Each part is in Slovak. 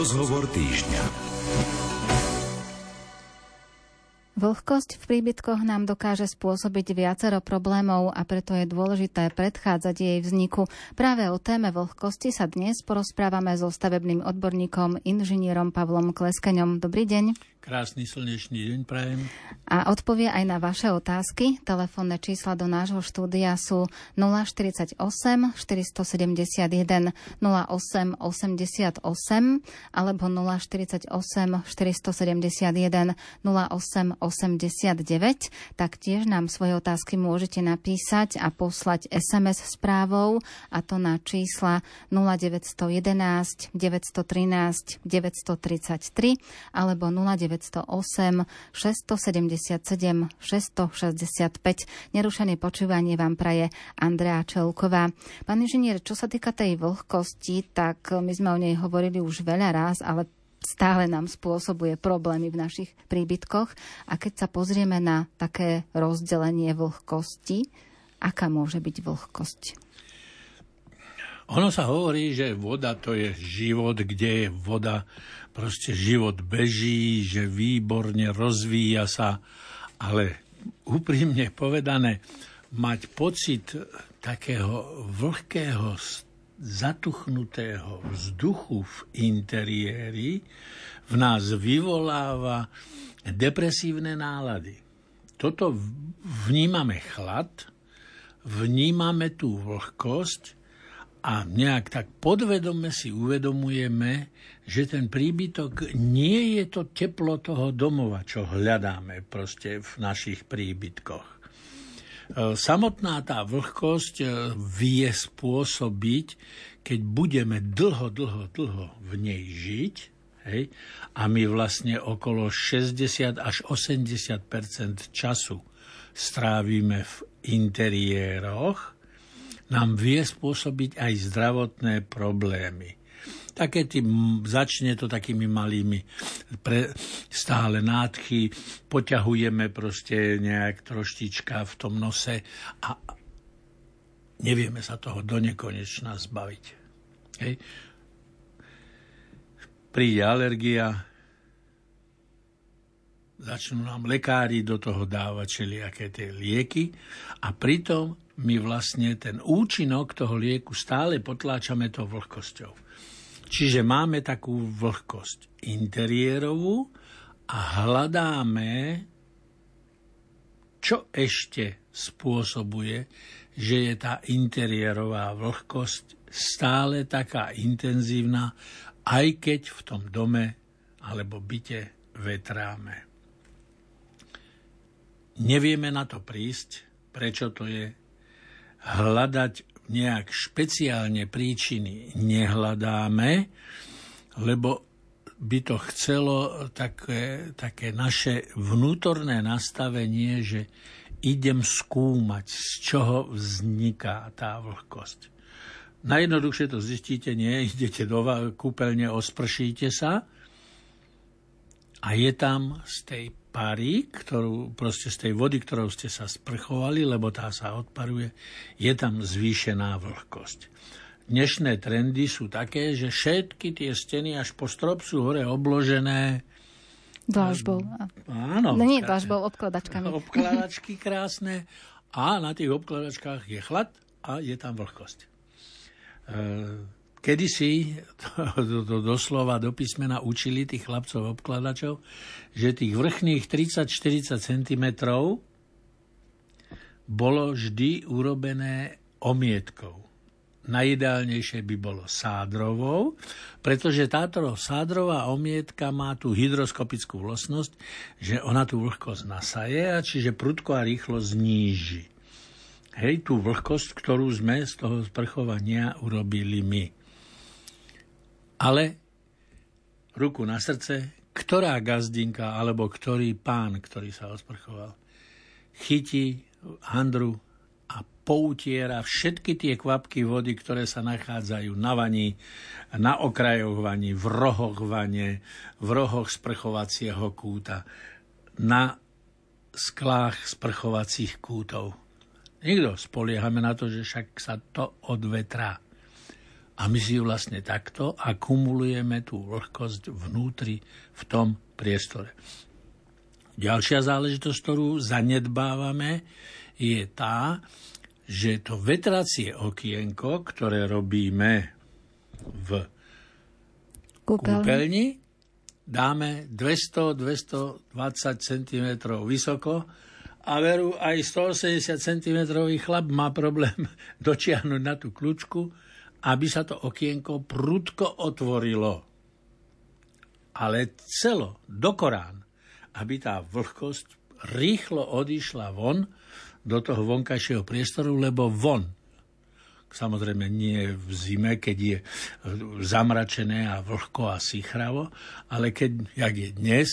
Rozhovor týždňa. Vlhkosť v príbytkoch nám dokáže spôsobiť viacero problémov a preto je dôležité predchádzať jej vzniku. Práve o téme vlhkosti sa dnes porozprávame so stavebným odborníkom inžinierom Pavlom Kleskaňom. Dobrý deň. Krásny slnečný deň prajem. A odpovie aj na vaše otázky. Telefónne čísla do nášho štúdia sú 048 471 08 88 alebo 048 471 08 89. Taktiež nám svoje otázky môžete napísať a poslať SMS správou a to na čísla 0911 913 933 alebo 09 908 677 665. Nerušené počúvanie vám praje Andrea Čelková. Pán inžinier, čo sa týka tej vlhkosti, tak my sme o nej hovorili už veľa raz, ale stále nám spôsobuje problémy v našich príbytkoch. A keď sa pozrieme na také rozdelenie vlhkosti, aká môže byť vlhkosť? Ono sa hovorí, že voda to je život, kde je voda, proste život beží, že výborne rozvíja sa, ale úprimne povedané, mať pocit takého vlhkého, zatuchnutého vzduchu v interiéri v nás vyvoláva depresívne nálady. Toto vnímame chlad, vnímame tú vlhkosť a nejak tak podvedome si uvedomujeme, že ten príbytok nie je to teplo toho domova, čo hľadáme proste v našich príbytkoch. E, samotná tá vlhkosť e, vie spôsobiť, keď budeme dlho, dlho, dlho v nej žiť, hej, a my vlastne okolo 60 až 80% času strávime v interiéroch, nám vie spôsobiť aj zdravotné problémy. Také tým, začne to takými malými pre, stále nádchy, poťahujeme proste nejak troštička v tom nose a nevieme sa toho do nekonečna zbaviť. Hej. Príde alergia, začnú nám lekári do toho dávať všelijaké tie lieky a pritom my vlastne ten účinok toho lieku stále potláčame tou vlhkosťou. Čiže máme takú vlhkosť interiérovú a hľadáme, čo ešte spôsobuje, že je tá interiérová vlhkosť stále taká intenzívna, aj keď v tom dome alebo byte vetráme. Nevieme na to prísť, prečo to je, hľadať nejak špeciálne príčiny nehľadáme, lebo by to chcelo také, také naše vnútorné nastavenie, že idem skúmať, z čoho vzniká tá vlhkosť. Najjednoduchšie to zistíte, nie, idete do kúpeľne, ospršíte sa a je tam z tej pary, ktorú, proste z tej vody, ktorou ste sa sprchovali, lebo tá sa odparuje, je tam zvýšená vlhkosť. Dnešné trendy sú také, že všetky tie steny až po strop sú hore obložené Dlážbou. Áno. No nie dlážbou, obkladačkami. Obkladačky krásne. A na tých obkladačkách je chlad a je tam vlhkosť. E- kedysi to, to, doslova do písmena učili tých chlapcov obkladačov, že tých vrchných 30-40 cm bolo vždy urobené omietkou. Najideálnejšie by bolo sádrovou, pretože táto sádrová omietka má tú hydroskopickú vlastnosť, že ona tú vlhkosť nasaje a čiže prudko a rýchlo zníži. Hej, tú vlhkosť, ktorú sme z toho sprchovania urobili my. Ale ruku na srdce, ktorá gazdinka alebo ktorý pán, ktorý sa osprchoval, chytí handru a poutiera všetky tie kvapky vody, ktoré sa nachádzajú na vani, na okrajoch vani, v rohoch vane, v rohoch sprchovacieho kúta, na sklách sprchovacích kútov. Nikto spoliehame na to, že však sa to odvetrá. A my si ju vlastne takto akumulujeme tú vlhkosť vnútri v tom priestore. Ďalšia záležitosť, ktorú zanedbávame, je tá, že to vetracie okienko, ktoré robíme v kúpeľni, kúpeľni dáme 200-220 cm vysoko a veru aj 180 cm chlap má problém dočiahnuť na tú kľúčku, aby sa to okienko prudko otvorilo. Ale celo, do Korán, aby tá vlhkosť rýchlo odišla von do toho vonkajšieho priestoru, lebo von samozrejme nie v zime, keď je zamračené a vlhko a sichravo, ale keď, jak je dnes,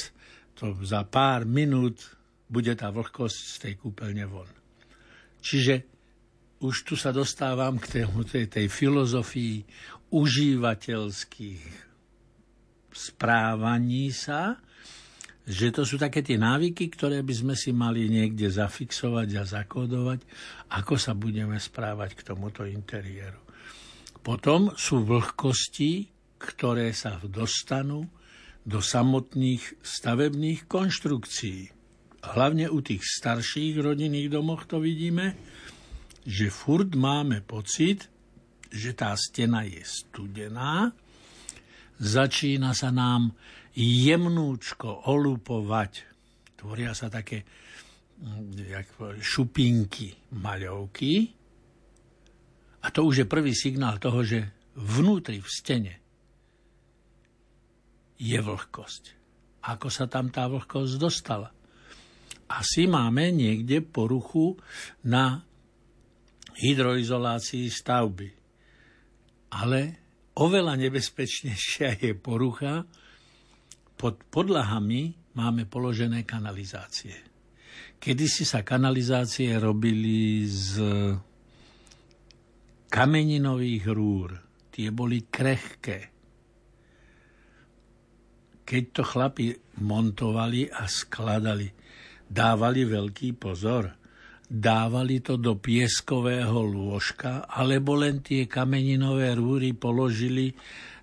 to za pár minút bude tá vlhkosť z tej kúpeľne von. Čiže už tu sa dostávam k tému, tej, tej filozofii užívateľských správaní sa, že to sú také tie návyky, ktoré by sme si mali niekde zafixovať a zakódovať, ako sa budeme správať k tomuto interiéru. Potom sú vlhkosti, ktoré sa dostanú do samotných stavebných konštrukcií. Hlavne u tých starších rodinných domoch to vidíme, že furt máme pocit, že tá stena je studená, začína sa nám jemnúčko olupovať. Tvoria sa také mm, jak šupinky maľovky. A to už je prvý signál toho, že vnútri v stene je vlhkosť. Ako sa tam tá vlhkosť dostala? Asi máme niekde poruchu na hydroizolácii stavby. Ale oveľa nebezpečnejšia je porucha, pod podlahami máme položené kanalizácie. Kedysi sa kanalizácie robili z kameninových rúr. Tie boli krehké. Keď to chlapi montovali a skladali, dávali veľký pozor. Dávali to do pieskového lôžka, alebo len tie kameninové rúry položili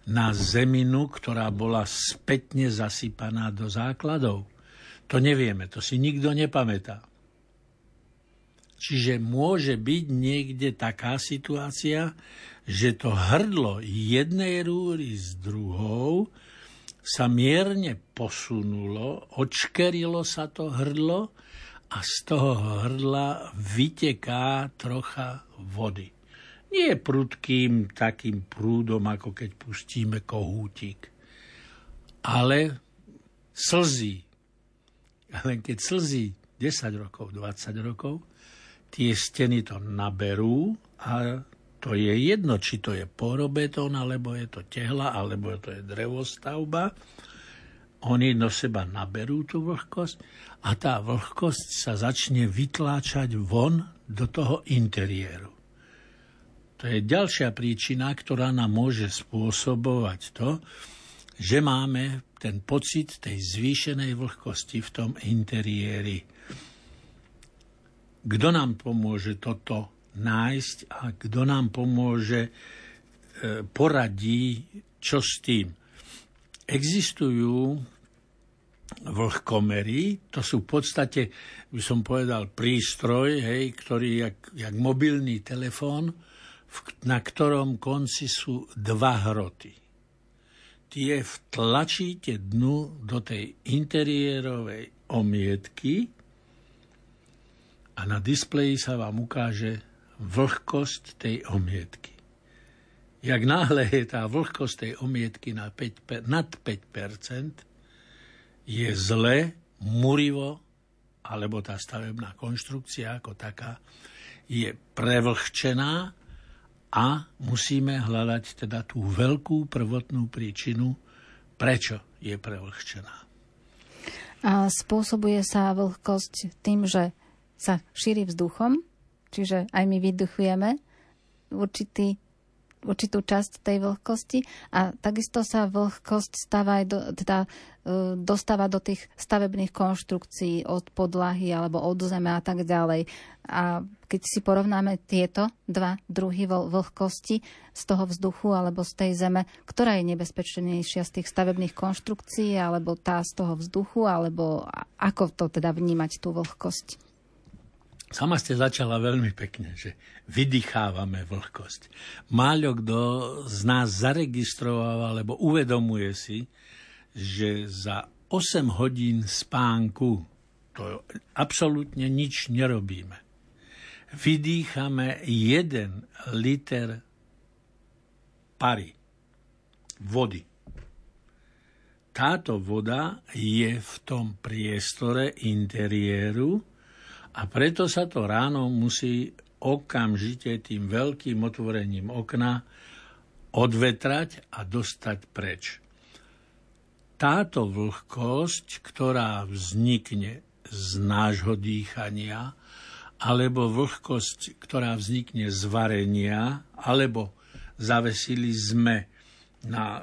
na zeminu, ktorá bola spätne zasypaná do základov. To nevieme, to si nikto nepamätá. Čiže môže byť niekde taká situácia, že to hrdlo jednej rúry s druhou sa mierne posunulo, očkerilo sa to hrdlo a z toho hrdla vyteká trocha vody. Nie prudkým takým prúdom, ako keď pustíme kohútik, ale slzí. Len keď slzí 10 rokov, 20 rokov, tie steny to naberú a to je jedno, či to je porobetón, alebo je to tehla, alebo to je drevostavba. Oni do seba naberú tú vlhkosť a tá vlhkosť sa začne vytláčať von do toho interiéru. To je ďalšia príčina, ktorá nám môže spôsobovať to, že máme ten pocit tej zvýšenej vlhkosti v tom interiéri. Kto nám pomôže toto nájsť a kto nám pomôže, e, poradí, čo s tým. Existujú vlhkomery, to sú v podstate, by som povedal, prístroj, hej, ktorý jak, jak mobilný telefón, na ktorom konci sú dva hroty. Tie vtlačíte dnu do tej interiérovej omietky a na displeji sa vám ukáže vlhkosť tej omietky. Jak náhle je tá vlhkosť tej omietky na 5, nad 5 je zle, murivo, alebo tá stavebná konštrukcia ako taká je prevlhčená a musíme hľadať teda tú veľkú prvotnú príčinu, prečo je prevlhčená. A spôsobuje sa vlhkosť tým, že sa šíri vzduchom, čiže aj my vyduchujeme určitý určitú časť tej vlhkosti a takisto sa vlhkosť stáva aj do, teda, e, dostáva do tých stavebných konštrukcií od podlahy alebo od zeme a tak ďalej. A keď si porovnáme tieto dva druhy vlhkosti z toho vzduchu alebo z tej zeme, ktorá je nebezpečnejšia z tých stavebných konštrukcií alebo tá z toho vzduchu, alebo ako to teda vnímať tú vlhkosť? Sama ste začala veľmi pekne, že vydýchávame vlhkosť. Máľo kto z nás zaregistrováva, alebo uvedomuje si, že za 8 hodín spánku to absolútne nič nerobíme. Vydýchame 1 liter pary, vody. Táto voda je v tom priestore interiéru, a preto sa to ráno musí okamžite tým veľkým otvorením okna odvetrať a dostať preč. Táto vlhkosť, ktorá vznikne z nášho dýchania, alebo vlhkosť, ktorá vznikne z varenia, alebo zavesili sme na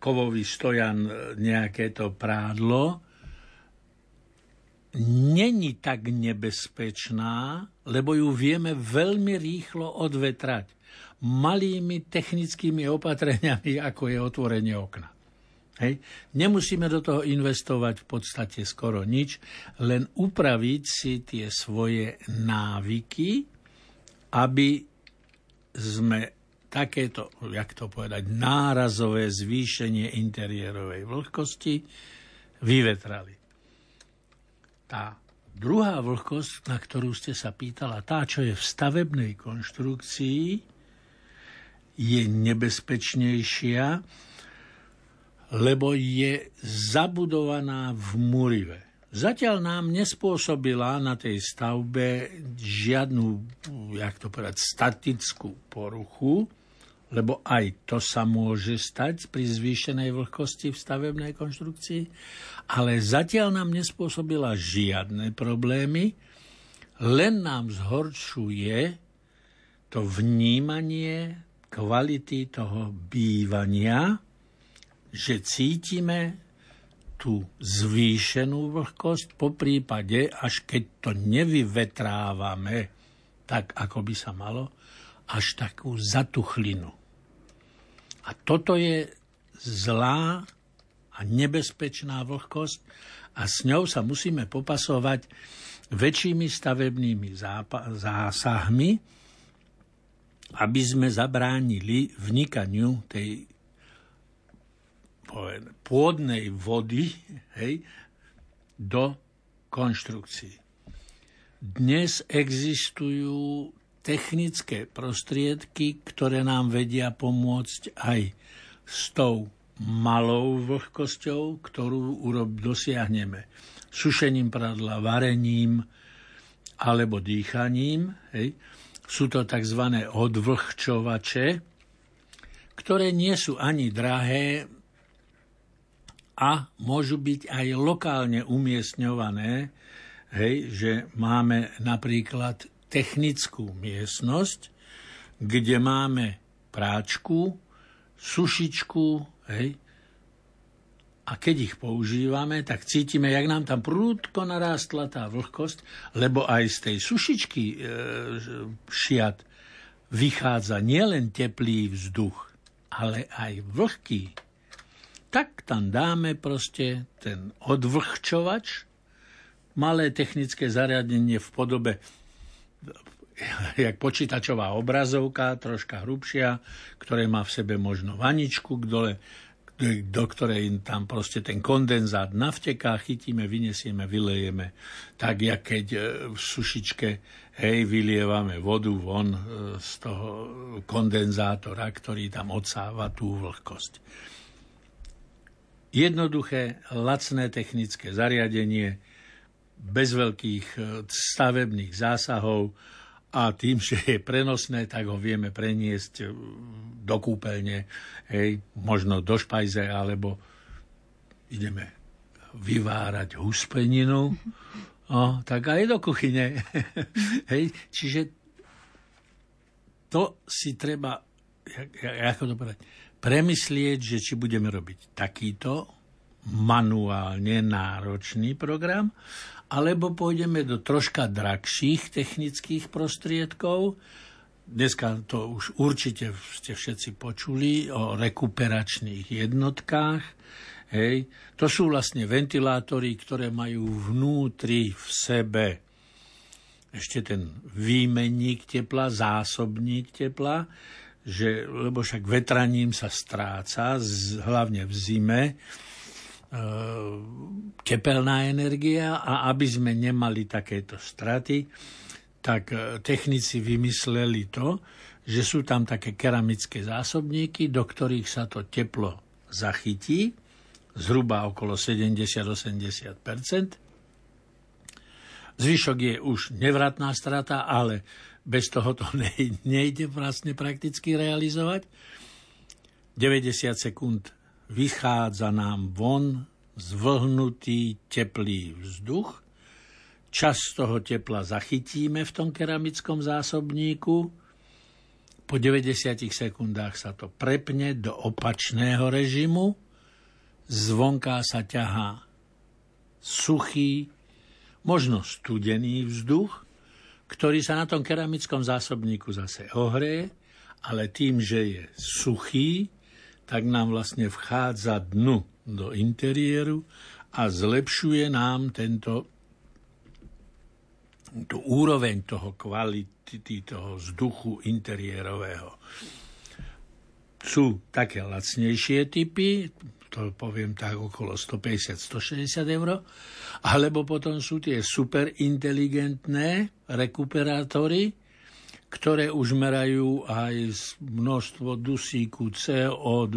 kovový stojan nejaké to prádlo, není tak nebezpečná, lebo ju vieme veľmi rýchlo odvetrať malými technickými opatreniami, ako je otvorenie okna. Hej. Nemusíme do toho investovať v podstate skoro nič, len upraviť si tie svoje návyky, aby sme takéto, jak to povedať, nárazové zvýšenie interiérovej vlhkosti vyvetrali. Tá druhá vlhkosť, na ktorú ste sa pýtala, tá, čo je v stavebnej konštrukcii, je nebezpečnejšia, lebo je zabudovaná v murive. Zatiaľ nám nespôsobila na tej stavbe žiadnu, jak to povedať, statickú poruchu, lebo aj to sa môže stať pri zvýšenej vlhkosti v stavebnej konštrukcii, ale zatiaľ nám nespôsobila žiadne problémy, len nám zhoršuje to vnímanie kvality toho bývania, že cítime tú zvýšenú vlhkosť, po prípade, až keď to nevyvetrávame tak, ako by sa malo, až takú zatuchlinu. A toto je zlá a nebezpečná vlhkosť a s ňou sa musíme popasovať väčšími stavebnými zásahmi, aby sme zabránili vnikaniu tej pôdnej vody hej, do konštrukcií. Dnes existujú technické prostriedky, ktoré nám vedia pomôcť aj s tou malou vlhkosťou, ktorú urob, dosiahneme sušením pradla, varením alebo dýchaním. Hej. Sú to tzv. odvlhčovače, ktoré nie sú ani drahé a môžu byť aj lokálne umiestňované, hej, že máme napríklad technickú miestnosť, kde máme práčku, sušičku, hej, a keď ich používame, tak cítime, jak nám tam prúdko narástla tá vlhkosť, lebo aj z tej sušičky e, šiat vychádza nielen teplý vzduch, ale aj vlhký. Tak tam dáme proste ten odvlhčovač, malé technické zariadenie v podobe jak počítačová obrazovka, troška hrubšia, ktoré má v sebe možno vaničku, dole, do ktorej tam proste ten kondenzát navteká, chytíme, vyniesieme, vylejeme. Tak, jak keď e, v sušičke hej, vylievame vodu von e, z toho kondenzátora, ktorý tam odsáva tú vlhkosť. Jednoduché, lacné technické zariadenie, bez veľkých e, stavebných zásahov a tým, že je prenosné, tak ho vieme preniesť e, do kúpeľne, hej, možno do špajze, alebo ideme vyvárať huspeninu, o, tak aj do kuchyne. hej, čiže to si treba ako to povedať, premyslieť, že či budeme robiť takýto manuálne náročný program, alebo pôjdeme do troška drahších technických prostriedkov. Dneska to už určite ste všetci počuli o rekuperačných jednotkách. Hej. To sú vlastne ventilátory, ktoré majú vnútri v sebe ešte ten výmenník tepla, zásobník tepla, že, lebo však vetraním sa stráca, z, hlavne v zime, tepelná energia a aby sme nemali takéto straty, tak e, technici vymysleli to, že sú tam také keramické zásobníky, do ktorých sa to teplo zachytí, zhruba okolo 70-80% Zvyšok je už nevratná strata, ale bez toho to nejde vlastne prakticky realizovať. 90 sekúnd vychádza nám von zvlhnutý teplý vzduch. Čas toho tepla zachytíme v tom keramickom zásobníku. Po 90 sekundách sa to prepne do opačného režimu. Zvonká sa ťahá suchý, možno studený vzduch, ktorý sa na tom keramickom zásobníku zase ohreje, ale tým, že je suchý, tak nám vlastne vchádza dnu do interiéru a zlepšuje nám tento tú úroveň toho kvality, toho vzduchu interiérového. Sú také lacnejšie typy, to poviem tak okolo 150-160 eur, alebo potom sú tie super inteligentné rekuperátory, ktoré už merajú aj množstvo dusíku, CO2,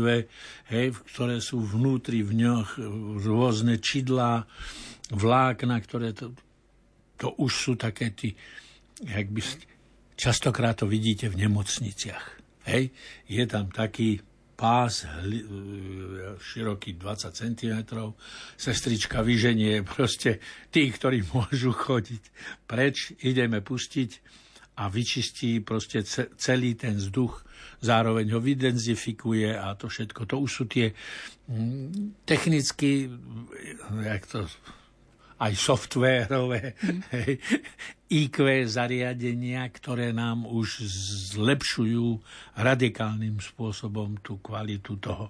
hej, ktoré sú vnútri v ňoch rôzne čidlá, vlákna, ktoré to, to už sú také tí, jak by, častokrát to vidíte v nemocniciach. Hej, je tam taký pás široký 20 cm. Sestrička vyženie proste tých, ktorí môžu chodiť preč, ideme pustiť a vyčistí proste celý ten vzduch, zároveň ho vydenzifikuje a to všetko. To už sú tie mm, technicky, jak to aj softwarové mm. IQ zariadenia, ktoré nám už zlepšujú radikálnym spôsobom tú kvalitu toho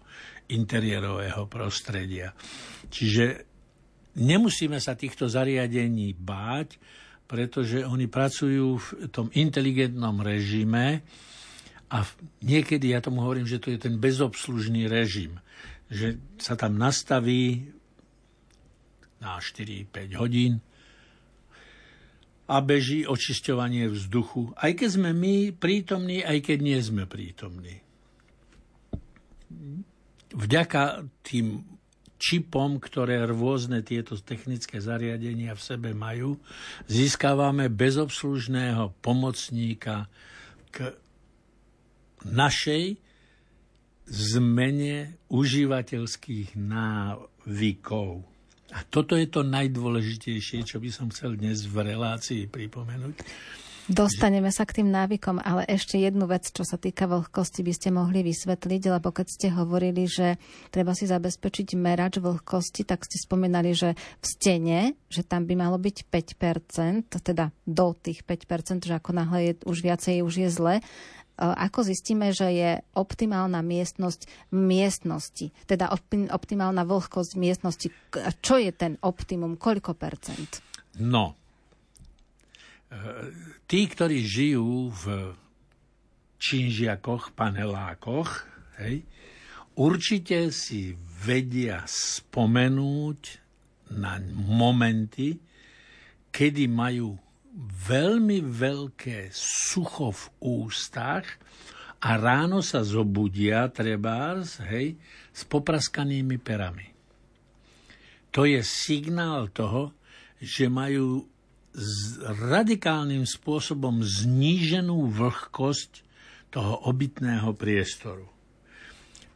interiérového prostredia. Čiže nemusíme sa týchto zariadení báť, pretože oni pracujú v tom inteligentnom režime a niekedy ja tomu hovorím, že to je ten bezobslužný režim, že sa tam nastaví na 4-5 hodín a beží očisťovanie vzduchu, aj keď sme my prítomní, aj keď nie sme prítomní. Vďaka tým čipom, ktoré rôzne tieto technické zariadenia v sebe majú, získávame bezobslužného pomocníka k našej zmene užívateľských návykov. A toto je to najdôležitejšie, čo by som chcel dnes v relácii pripomenúť. Dostaneme sa k tým návykom, ale ešte jednu vec, čo sa týka vlhkosti, by ste mohli vysvetliť, lebo keď ste hovorili, že treba si zabezpečiť merač vlhkosti, tak ste spomínali, že v stene, že tam by malo byť 5%, teda do tých 5%, že ako náhle je už viacej, už je zle. E, ako zistíme, že je optimálna miestnosť v miestnosti, teda optimálna vlhkosť miestnosti. Čo je ten optimum? Koľko percent? No, tí, ktorí žijú v činžiakoch, panelákoch, hej, určite si vedia spomenúť na momenty, kedy majú veľmi veľké sucho v ústach a ráno sa zobudia, trebárs, hej, s popraskanými perami. To je signál toho, že majú z radikálnym spôsobom zníženú vlhkosť toho obytného priestoru.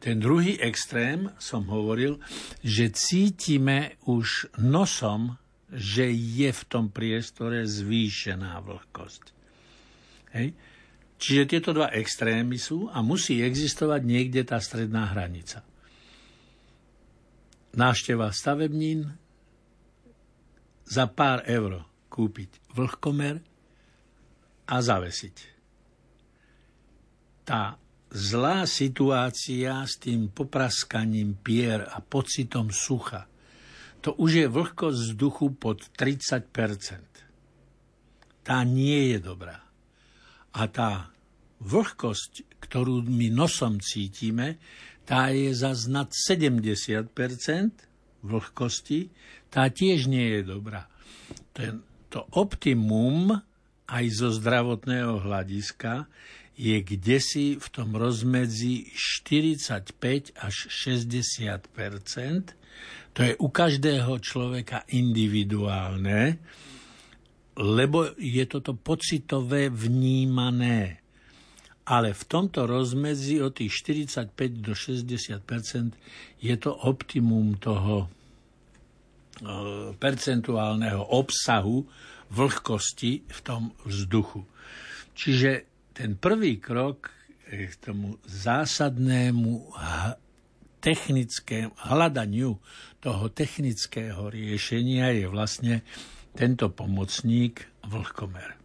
Ten druhý extrém som hovoril, že cítime už nosom že je v tom priestore zvýšená vlhkosť. Hej? Čiže tieto dva extrémy sú a musí existovať niekde tá stredná hranica. Nášteva stavebnín za pár eur kúpiť vlhkomer a zavesiť. Tá zlá situácia s tým popraskaním pier a pocitom sucha, to už je vlhkosť vzduchu pod 30% Tá nie je dobrá. A tá vlhkosť, ktorú my nosom cítime, tá je za nad 70% vlhkosti, tá tiež nie je dobrá. Ten, to optimum aj zo zdravotného hľadiska je kde v tom rozmedzi 45 až 60% To je u každého človeka individuálne, lebo je toto pocitové vnímané. Ale v tomto rozmedzi od tých 45 do 60% je to optimum toho percentuálneho obsahu vlhkosti v tom vzduchu. Čiže ten prvý krok k tomu zásadnému technickému hľadaniu toho technického riešenia je vlastne tento pomocník vlhkomer.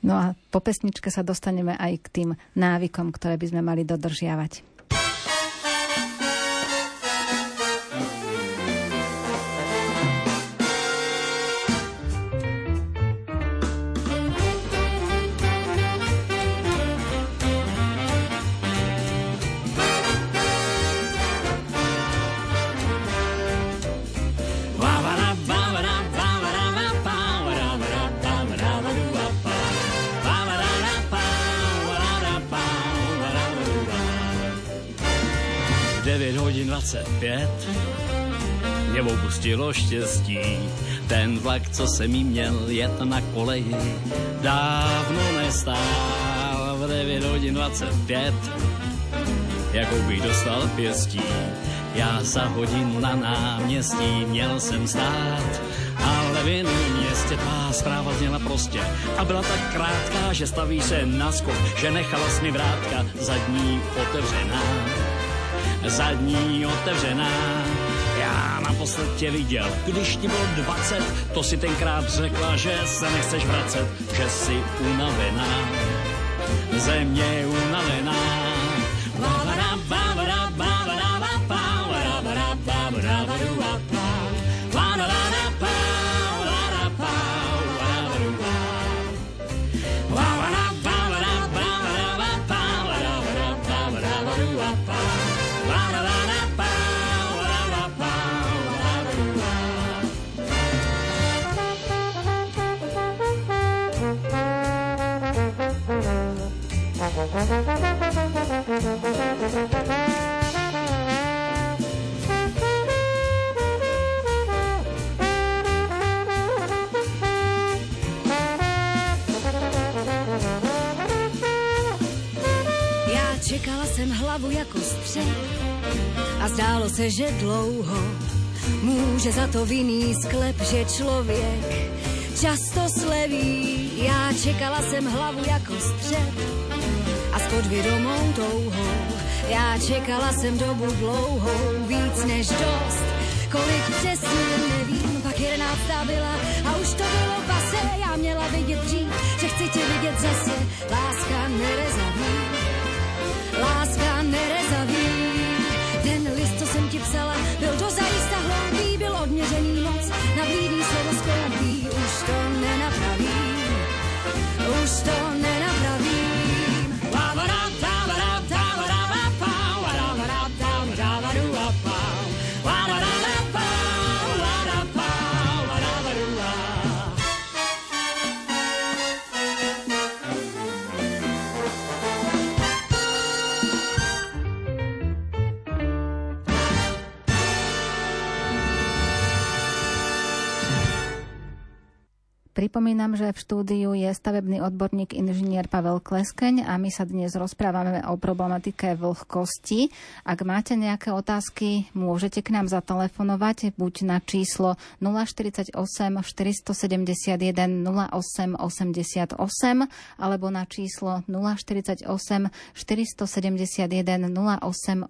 No a po pesničke sa dostaneme aj k tým návykom, ktoré by sme mali dodržiavať. Mě opustilo štěstí. Ten vlak, co jsem jí měl jet na koleji, dávno nestál v 9 hodin 25, jakou bych dostal pěstí. Já za hodinu na náměstí měl jsem stát, ale v jiném městě tvá zpráva zněla prostě a byla tak krátká, že staví se na skok, že nechala mi vrátka zadní otevřená zadní otevřená. Naposled tě viděl, když ti bylo 20, to si tenkrát řekla, že se nechceš vracet, že jsi unavená. Země je unavená. Čekala jsem hlavu jako střed a zdálo se, že dlouho může za to vinný sklep, že člověk často sleví. Já čekala jsem hlavu jako střed a s podvědomou touhou. Já čekala jsem dobu dlouhou, víc než dost. Kolik přesně nevím, pak jedenáctá byla a už to bylo pase. Já měla vidět dřív, že chci tě vidět zase, láska nerezaví láska nerezavý. Ten list, co jsem ti psala, byl dozajista hloupý, byl odměřený moc, na blídý slovo skoupí, už to nenapraví, už to Pripomínam, že v štúdiu je stavebný odborník inžinier Pavel Kleskeň a my sa dnes rozprávame o problematike vlhkosti. Ak máte nejaké otázky, môžete k nám zatelefonovať buď na číslo 048 471 0888 alebo na číslo 048 471 0889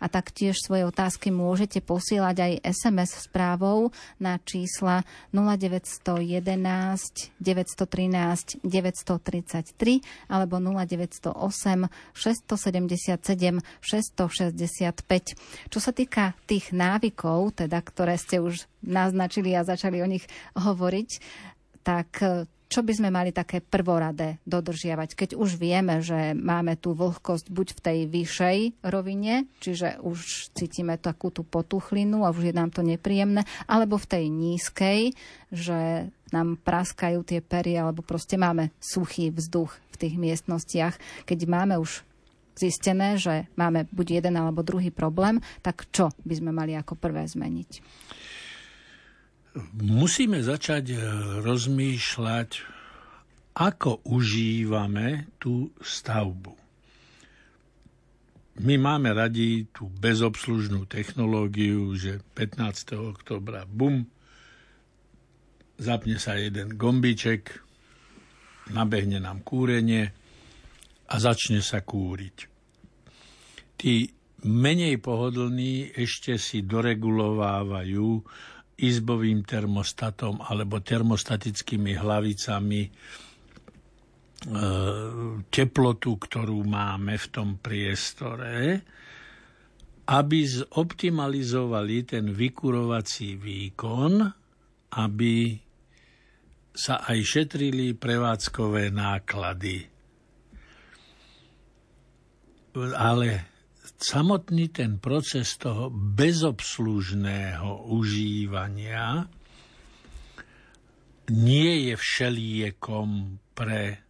a taktiež svoje otázky môžete posielať aj SMS správou na čísla 0900 911 913 933 alebo 0908 677 665. Čo sa týka tých návykov, teda, ktoré ste už naznačili a začali o nich hovoriť, tak čo by sme mali také prvoradé dodržiavať, keď už vieme, že máme tú vlhkosť buď v tej vyššej rovine, čiže už cítime takú tú potuchlinu a už je nám to nepríjemné, alebo v tej nízkej, že nám praskajú tie pery, alebo proste máme suchý vzduch v tých miestnostiach. Keď máme už zistené, že máme buď jeden alebo druhý problém, tak čo by sme mali ako prvé zmeniť? Musíme začať eh, rozmýšľať, ako užívame tú stavbu. My máme radi tú bezobslužnú technológiu, že 15. oktobra bum, zapne sa jeden gombiček, nabehne nám kúrenie a začne sa kúriť. Tí menej pohodlní ešte si doregulovávajú izbovým termostatom alebo termostatickými hlavicami e, teplotu, ktorú máme v tom priestore, aby zoptimalizovali ten vykurovací výkon, aby sa aj šetrili prevádzkové náklady. Ale samotný ten proces toho bezobslužného užívania nie je všeliekom pre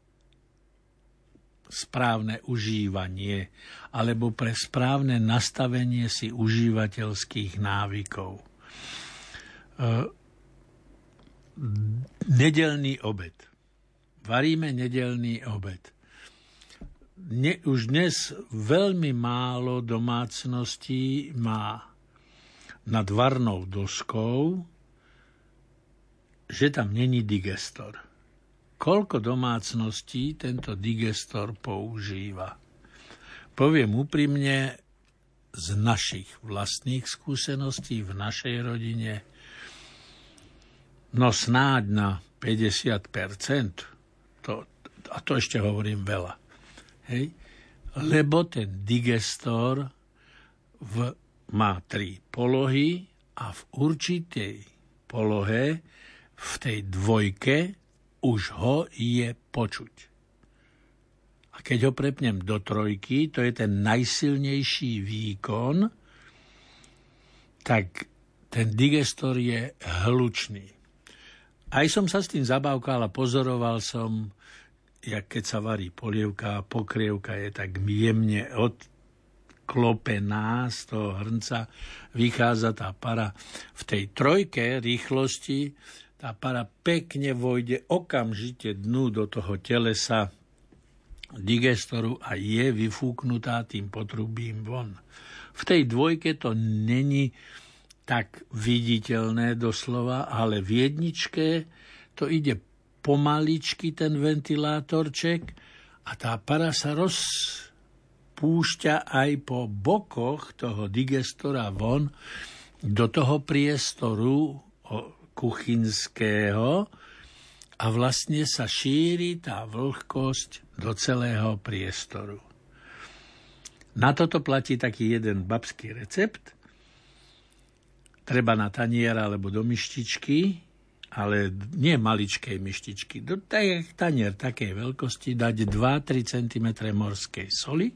správne užívanie alebo pre správne nastavenie si užívateľských návykov. E, nedelný obed. Varíme nedelný obed ne, už dnes veľmi málo domácností má nad varnou doskou, že tam není digestor. Koľko domácností tento digestor používa? Poviem úprimne, z našich vlastných skúseností v našej rodine, no snáď na 50%, to, a to ešte hovorím veľa. Hej? Lebo ten digestor v, má tri polohy a v určitej polohe, v tej dvojke, už ho je počuť. A keď ho prepnem do trojky, to je ten najsilnejší výkon, tak ten digestor je hlučný. Aj som sa s tým zabávkal a pozoroval som jak keď sa varí polievka, pokrievka je tak jemne odklopená z toho hrnca, vychádza tá para. V tej trojke rýchlosti tá para pekne vojde okamžite dnu do toho telesa digestoru a je vyfúknutá tým potrubím von. V tej dvojke to není tak viditeľné doslova, ale v jedničke to ide pomaličky ten ventilátorček a tá para sa rozpúšťa aj po bokoch toho digestora von do toho priestoru kuchynského a vlastne sa šíri tá vlhkosť do celého priestoru. Na toto platí taký jeden babský recept. Treba na tanier alebo do myštičky ale nie maličkej myštičky, do tanier takej veľkosti dať 2-3 cm morskej soli.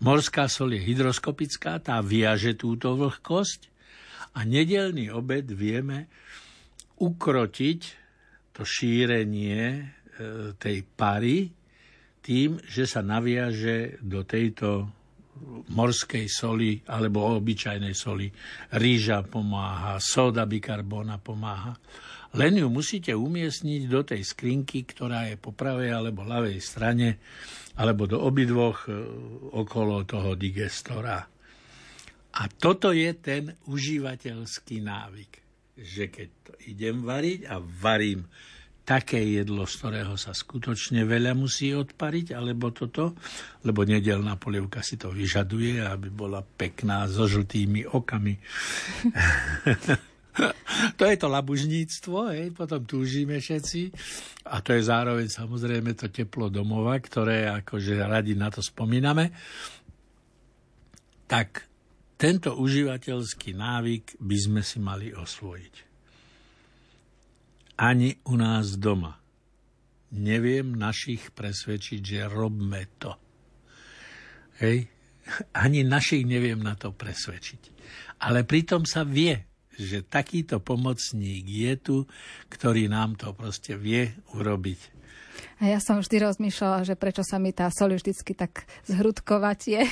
Morská sol je hydroskopická, tá viaže túto vlhkosť a nedelný obed vieme ukrotiť to šírenie e, tej pary tým, že sa naviaže do tejto morskej soli alebo obyčajnej soli. Ríža pomáha, soda bikarbóna pomáha. Len ju musíte umiestniť do tej skrinky, ktorá je po pravej alebo ľavej strane, alebo do obidvoch e, okolo toho digestora. A toto je ten užívateľský návyk, že keď idem variť a varím také jedlo, z ktorého sa skutočne veľa musí odpariť, alebo toto, lebo nedelná polievka si to vyžaduje, aby bola pekná so žltými okami. to je to labužníctvo, hej, potom túžime všetci a to je zároveň samozrejme to teplo domova, ktoré akože radi na to spomíname. Tak tento užívateľský návyk by sme si mali osvojiť ani u nás doma. Neviem našich presvedčiť, že robme to. Hej? Ani našich neviem na to presvedčiť. Ale pritom sa vie, že takýto pomocník je tu, ktorý nám to proste vie urobiť. A ja som vždy rozmýšľala, že prečo sa mi tá sol vždycky tak zhrudkovať je.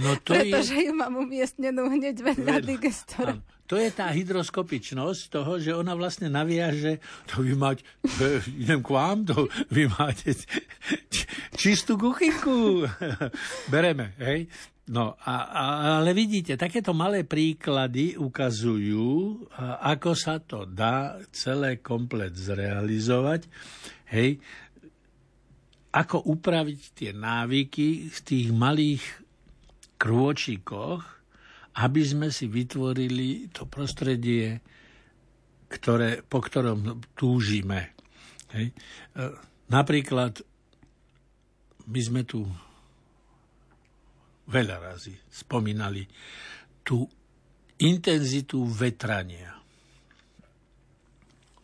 No to Pretože je... ju mám umiestnenú hneď vedľa digestora. To je tá hydroskopičnosť toho, že ona vlastne naviaže, to vy máte, idem k vám, to vy máte čistú kuchynku. Bereme, hej? No, a, a, ale vidíte, takéto malé príklady ukazujú, ako sa to dá celé komplet zrealizovať. Hej, ako upraviť tie návyky v tých malých krôčikoch, aby sme si vytvorili to prostredie, ktoré, po ktorom túžime. Hej. E, napríklad my sme tu veľa razy spomínali tú intenzitu vetrania.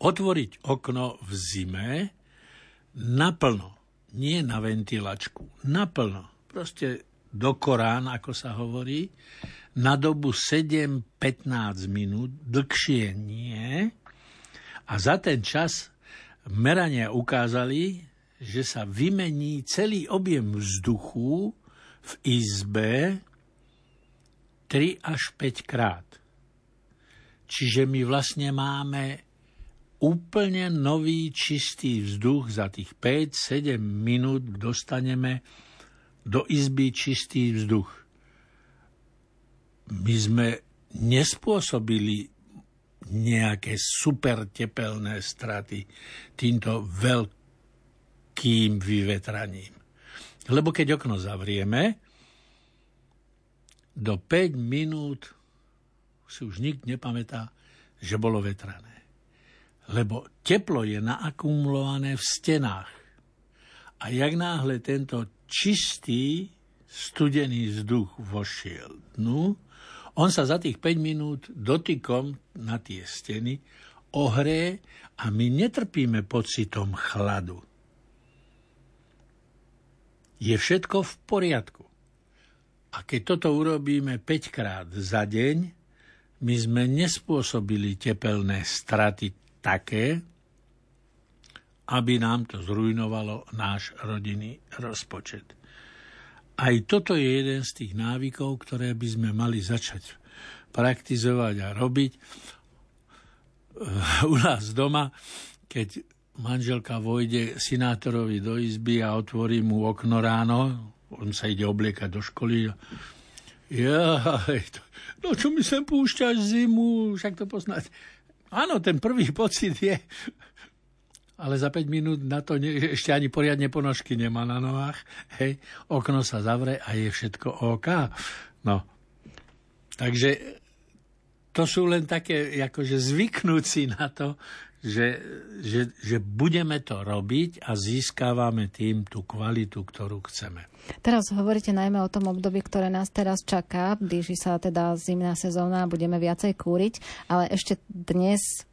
Otvoriť okno v zime naplno nie na ventilačku, naplno, proste do Korán, ako sa hovorí, na dobu 7-15 minút, dlhšie nie. A za ten čas merania ukázali, že sa vymení celý objem vzduchu v izbe 3 až 5 krát. Čiže my vlastne máme úplne nový čistý vzduch za tých 5-7 minút dostaneme do izby čistý vzduch. My sme nespôsobili nejaké super tepelné straty týmto veľkým vyvetraním. Lebo keď okno zavrieme, do 5 minút si už nik nepamätá, že bolo vetrané lebo teplo je naakumulované v stenách. A jak náhle tento čistý, studený vzduch vošiel dnu, on sa za tých 5 minút dotykom na tie steny ohrie a my netrpíme pocitom chladu. Je všetko v poriadku. A keď toto urobíme 5 krát za deň, my sme nespôsobili tepelné straty také, aby nám to zrujnovalo náš rodinný rozpočet. Aj toto je jeden z tých návykov, ktoré by sme mali začať praktizovať a robiť. U nás doma, keď manželka vojde synátorovi do izby a otvorí mu okno ráno, on sa ide obliekať do školy, ja, no čo mi sem púšťaš zimu, však to poznáte. Áno, ten prvý pocit je, ale za 5 minút na to ne, ešte ani poriadne ponožky nemá na nohách. Hej, okno sa zavre a je všetko OK. No, takže to sú len také, akože zvyknúť si na to, že, že, že budeme to robiť a získávame tým tú kvalitu, ktorú chceme. Teraz hovoríte najmä o tom období, ktoré nás teraz čaká. Blíži sa teda zimná sezóna a budeme viacej kúriť, ale ešte dnes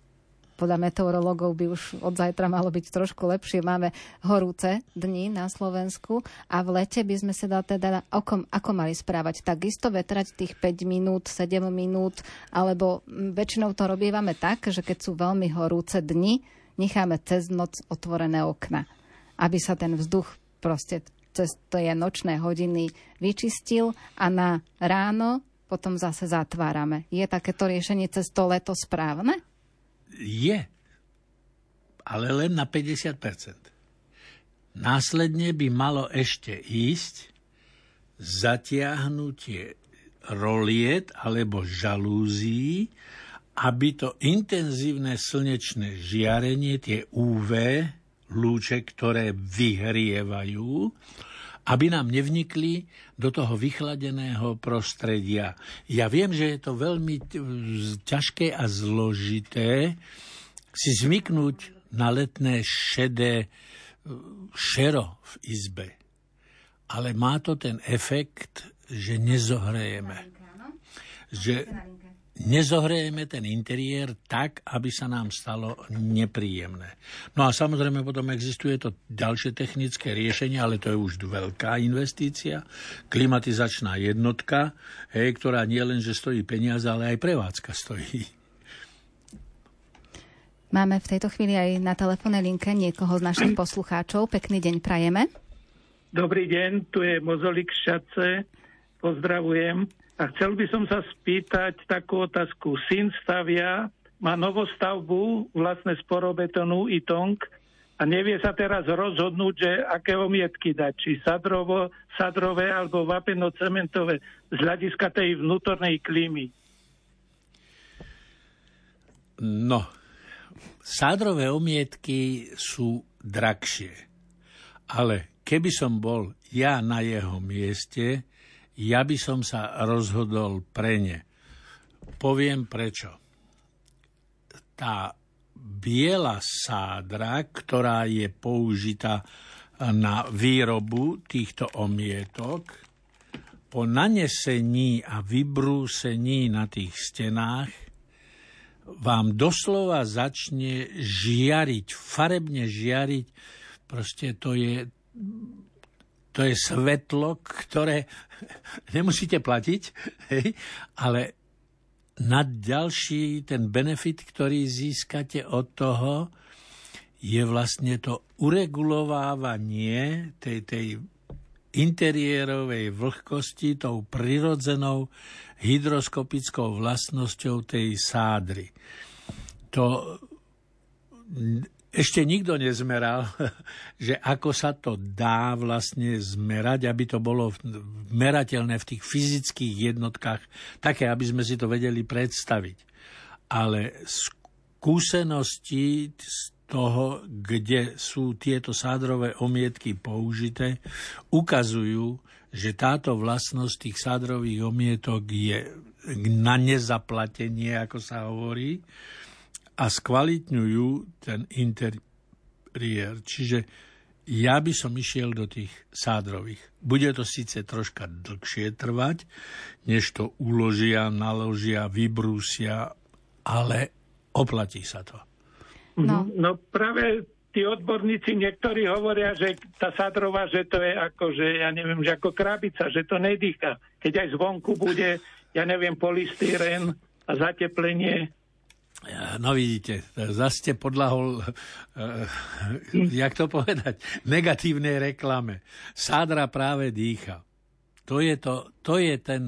podľa meteorológov by už od zajtra malo byť trošku lepšie. Máme horúce dni na Slovensku a v lete by sme sa teda okom, ako mali správať. Takisto vetrať tých 5 minút, 7 minút, alebo väčšinou to robívame tak, že keď sú veľmi horúce dni, necháme cez noc otvorené okna, aby sa ten vzduch proste cez tie nočné hodiny vyčistil a na ráno potom zase zatvárame. Je takéto riešenie cez to leto správne? Je, ale len na 50% Následne by malo ešte ísť zatiahnutie roliet alebo žalúzií, aby to intenzívne slnečné žiarenie, tie UV lúče, ktoré vyhrievajú, aby nám nevnikli do toho vychladeného prostredia. Ja viem, že je to veľmi ťažké a zložité si zvyknúť na letné šedé šero v izbe. Ale má to ten efekt, že nezohrejeme. Že nezohrejeme ten interiér tak, aby sa nám stalo nepríjemné. No a samozrejme potom existuje to ďalšie technické riešenie, ale to je už veľká investícia, klimatizačná jednotka, hej, ktorá nie len, že stojí peniaze, ale aj prevádzka stojí. Máme v tejto chvíli aj na telefónnej linke niekoho z našich poslucháčov. Pekný deň prajeme. Dobrý deň, tu je Mozolik Šace. Pozdravujem. A chcel by som sa spýtať takú otázku. Syn stavia, má novostavbu, vlastné sporobetonu i tong a nevie sa teraz rozhodnúť, že aké omietky dať, či sadrovo, sadrové alebo vapeno-cementové z hľadiska tej vnútornej klímy. No, Sádrové omietky sú drahšie. Ale keby som bol ja na jeho mieste, ja by som sa rozhodol pre ne. Poviem prečo. Tá biela sádra, ktorá je použitá na výrobu týchto omietok, po nanesení a vybrúsení na tých stenách vám doslova začne žiariť, farebne žiariť. Proste to je, to je svetlo, ktoré nemusíte platiť, hej, ale na ďalší ten benefit, ktorý získate od toho, je vlastne to uregulovávanie tej, tej interiérovej vlhkosti tou prirodzenou hydroskopickou vlastnosťou tej sádry. To ešte nikto nezmeral, že ako sa to dá vlastne zmerať, aby to bolo merateľné v tých fyzických jednotkách, také, aby sme si to vedeli predstaviť. Ale skúsenosti z toho, kde sú tieto sádrové omietky použité, ukazujú, že táto vlastnosť tých sádrových omietok je na nezaplatenie, ako sa hovorí, a skvalitňujú ten interiér. Čiže ja by som išiel do tých sádrových. Bude to síce troška dlhšie trvať, než to uložia, naložia, vybrúsia, ale oplatí sa to. No. no práve tí odborníci niektorí hovoria, že tá sadrová, že to je ako, že ja neviem, že ako krabica, že to nedýcha. Keď aj zvonku bude, ja neviem, polystyren a zateplenie. No vidíte, zase ste podľahol, uh, jak to povedať, negatívnej reklame. Sádra práve dýcha. To je, to, to je ten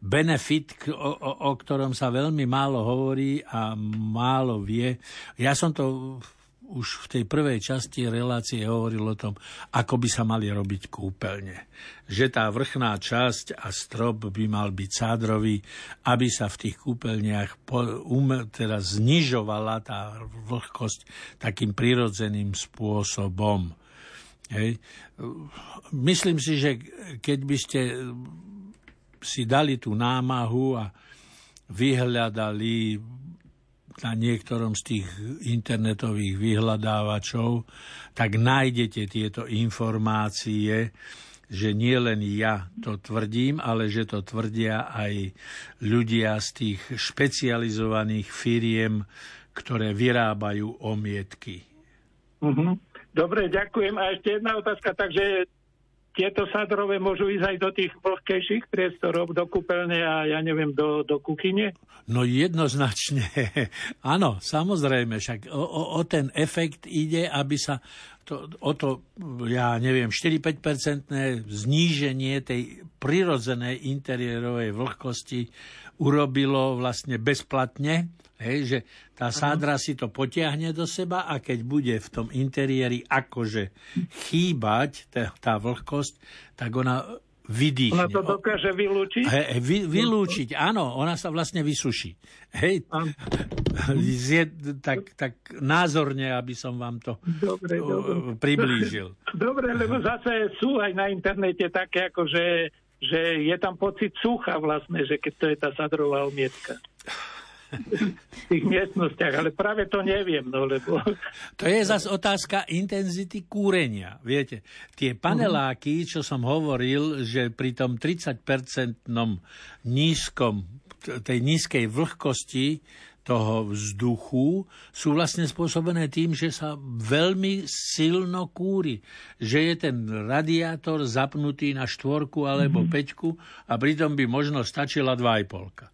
benefit, o, o, o ktorom sa veľmi málo hovorí a málo vie. Ja som to už v tej prvej časti relácie hovoril o tom, ako by sa mali robiť kúpeľne. Že tá vrchná časť a strop by mal byť sádrový, aby sa v tých kúpeľniach po, um, teda znižovala tá vlhkosť takým prirodzeným spôsobom. Hej. Myslím si, že keď by ste si dali tú námahu a vyhľadali na niektorom z tých internetových vyhľadávačov, tak nájdete tieto informácie, že nie len ja to tvrdím, ale že to tvrdia aj ľudia z tých špecializovaných firiem, ktoré vyrábajú omietky. Uh-huh. Dobre, ďakujem. A ešte jedna otázka, takže tieto sadrové môžu ísť aj do tých vlhkejších priestorov, do kúpeľne a ja neviem, do, do kuchyne? No jednoznačne. Áno, samozrejme, však o, o, o ten efekt ide, aby sa to, o to, ja neviem, 4-5% zníženie tej prirodzenej interiérovej vlhkosti urobilo vlastne bezplatne, hej, že tá sádra si to potiahne do seba a keď bude v tom interiéri akože chýbať tá, tá vlhkosť, tak ona vydýchne. Ona to dokáže vylúčiť? He, vy, vylúčiť, áno, ona sa vlastne vysuší. Hej, je, tak, tak názorne, aby som vám to dobre, dobre. priblížil. Dobre, lebo zase sú aj na internete také, ako že, že je tam pocit sucha vlastne, že keď to je tá sadrová omietka v tých miestnostiach, ale práve to neviem, no lebo... To je zase otázka intenzity kúrenia. Viete, tie paneláky, čo som hovoril, že pri tom 30-percentnom nízkom, tej nízkej vlhkosti toho vzduchu sú vlastne spôsobené tým, že sa veľmi silno kúri. Že je ten radiátor zapnutý na štvorku alebo mm-hmm. peťku a pritom by možno stačila dva aj polka.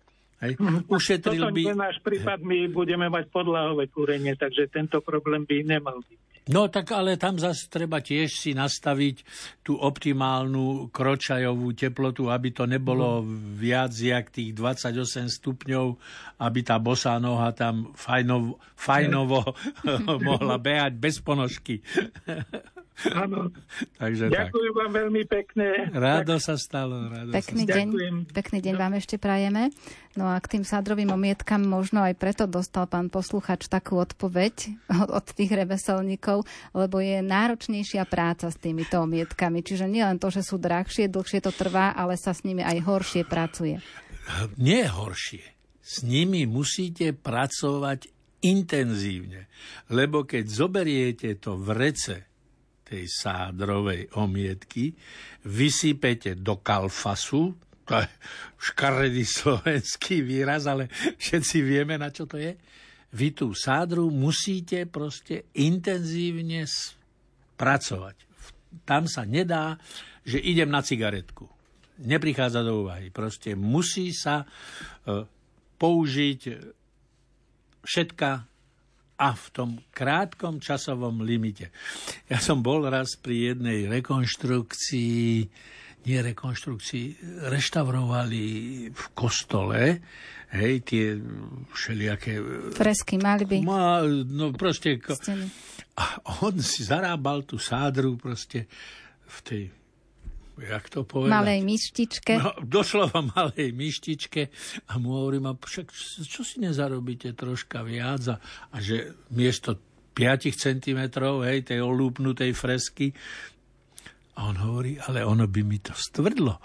Hej. Mhm. Ušetril Toto by... náš prípad, my budeme mať podlahové kúrenie, takže tento problém by nemal byť. No tak ale tam zase treba tiež si nastaviť tú optimálnu kročajovú teplotu, aby to nebolo mm. viac jak tých 28 stupňov, aby tá bosá noha tam fajnovo, fajnovo mohla behať bez ponožky. Áno. Takže Ďakujem tak. vám veľmi pekne. Rádo tak. sa stalo. Rádo pekný, sa deň, pekný deň vám ešte prajeme. No a k tým sádrovým omietkam možno aj preto dostal pán posluchač takú odpoveď od, od tých remeselníkov, lebo je náročnejšia práca s týmito omietkami. Čiže nie len to, že sú drahšie, dlhšie to trvá, ale sa s nimi aj horšie pracuje. Nie horšie. S nimi musíte pracovať intenzívne. Lebo keď zoberiete to v rece tej sádrovej omietky, vysypete do kalfasu, to je škaredý slovenský výraz, ale všetci vieme, na čo to je. Vy tú sádru musíte proste intenzívne pracovať. Tam sa nedá, že idem na cigaretku. Neprichádza do úvahy. Proste musí sa e, použiť všetka a v tom krátkom časovom limite. Ja som bol raz pri jednej rekonštrukcii, nie rekonštrukcii, reštaurovali v kostole, hej, tie všelijaké... Fresky, malby. Ma, no proste... Steny. A on si zarábal tú sádru proste v tej jak to povedať? Malej myštičke. No, doslova malej myštičke a mu hovorím, a však čo si nezarobíte troška viac a, a že miesto 5 cm, hej, tej olúpnutej fresky. A on hovorí, ale ono by mi to stvrdlo.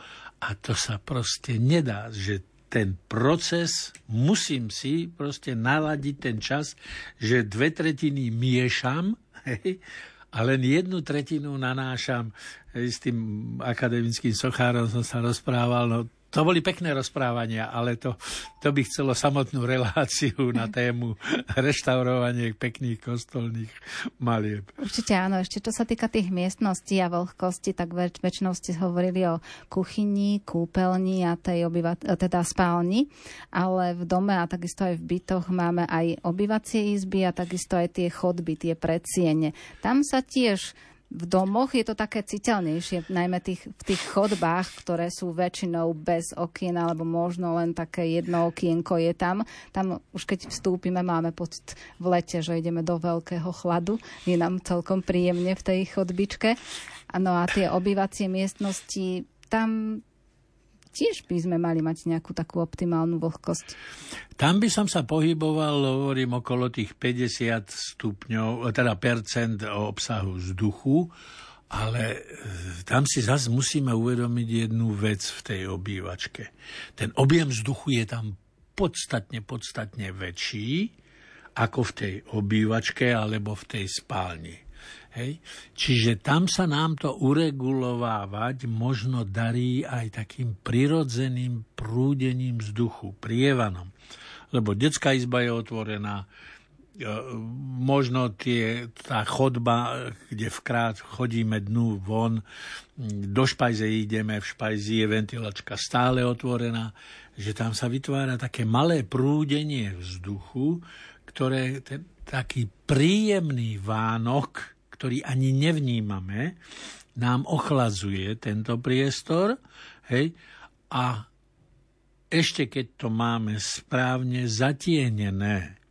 A to sa proste nedá, že ten proces musím si proste naladiť ten čas, že dve tretiny miešam, hej, a len jednu tretinu nanášam. S tým akademickým sochárom som sa rozprával, no to boli pekné rozprávania, ale to, to by chcelo samotnú reláciu na tému reštaurovanie pekných kostolných malieb. Určite áno. Ešte čo sa týka tých miestností a vlhkosti, tak väč- väčšinou ste hovorili o kuchyni, kúpeľni a tej obyva- teda spálni, ale v dome a takisto aj v bytoch máme aj obyvacie izby a takisto aj tie chodby, tie predsiene. Tam sa tiež v domoch je to také citeľnejšie, najmä tých, v tých chodbách, ktoré sú väčšinou bez okien, alebo možno len také jedno okienko je tam. Tam už keď vstúpime, máme pocit v lete, že ideme do veľkého chladu. Je nám celkom príjemne v tej chodbičke. No a tie obývacie miestnosti, tam tiež by sme mali mať nejakú takú optimálnu vlhkosť. Tam by som sa pohyboval, hovorím, okolo tých 50 stupňov, teda percent obsahu vzduchu, ale e, tam si zase musíme uvedomiť jednu vec v tej obývačke. Ten objem vzduchu je tam podstatne, podstatne väčší ako v tej obývačke alebo v tej spálni. Hej? Čiže tam sa nám to uregulovávať možno darí aj takým prirodzeným prúdením vzduchu, prievanom. Lebo detská izba je otvorená, e, možno tie, tá chodba, kde vkrát chodíme dnu von, do špajze ideme, v špajzi je ventilačka stále otvorená, že tam sa vytvára také malé prúdenie vzduchu, ktoré ten taký príjemný Vánok ktorý ani nevnímame, nám ochlazuje tento priestor, hej, a ešte keď to máme správne zatienené,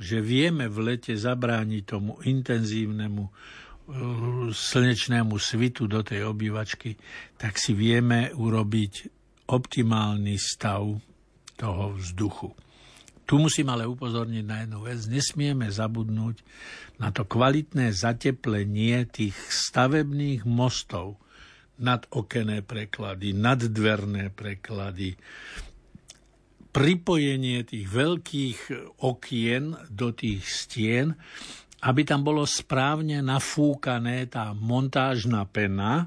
že vieme v lete zabrániť tomu intenzívnemu uh, slnečnému svitu do tej obývačky, tak si vieme urobiť optimálny stav toho vzduchu. Tu musím ale upozorniť na jednu vec. Nesmieme zabudnúť na to kvalitné zateplenie tých stavebných mostov, nadokené preklady, naddverné preklady, pripojenie tých veľkých okien do tých stien, aby tam bolo správne nafúkané tá montážna pena,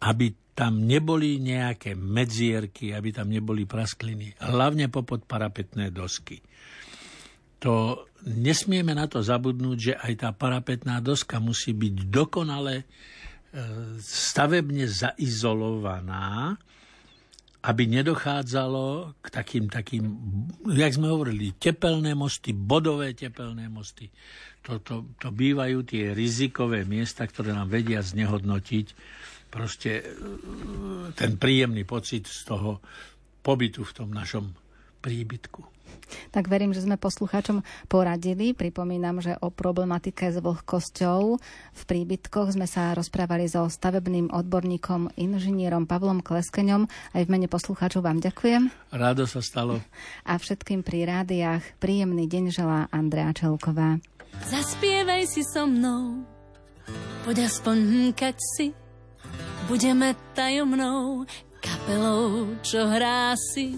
aby tam neboli nejaké medzierky, aby tam neboli praskliny. Hlavne popod parapetné dosky. To nesmieme na to zabudnúť, že aj tá parapetná doska musí byť dokonale stavebne zaizolovaná, aby nedochádzalo k takým, takým, jak sme hovorili, tepelné mosty, bodové tepelné mosty. To, to, to bývajú tie rizikové miesta, ktoré nám vedia znehodnotiť proste e, ten príjemný pocit z toho pobytu v tom našom príbytku. Tak verím, že sme poslucháčom poradili. Pripomínam, že o problematike s vlhkosťou v príbytkoch sme sa rozprávali so stavebným odborníkom, inžinierom Pavlom Kleskeňom. Aj v mene poslucháčov vám ďakujem. Rádo sa stalo. A všetkým pri rádiách príjemný deň želá Andrea Čelková. Zaspievaj si so mnou, poď aspoň hmkať si, budeme tajomnou kapelou, čo hrá si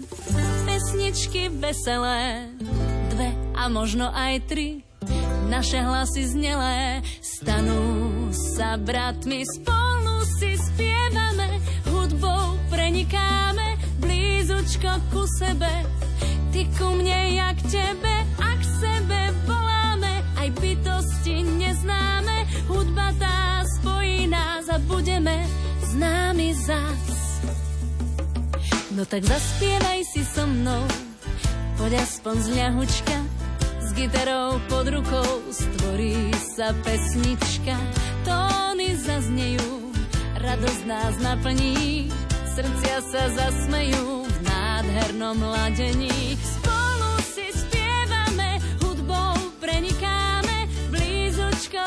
pesničky veselé, dve a možno aj tri. Naše hlasy znelé stanú sa bratmi, spolu si spievame, hudbou prenikáme, blízučko ku sebe, ty ku mne, jak tebe, a k sebe voláme, aj bytosti neznáme, hudba tá spojí nás a budeme známi zas. No tak zaspievaj si so mnou, poď aspoň z ľahučka, s gitarou pod rukou stvorí sa pesnička. Tóny zaznejú, radosť nás naplní, srdcia sa zasmejú v nádhernom ladení. Spolu si spievame, hudbou prenikáme, blízučko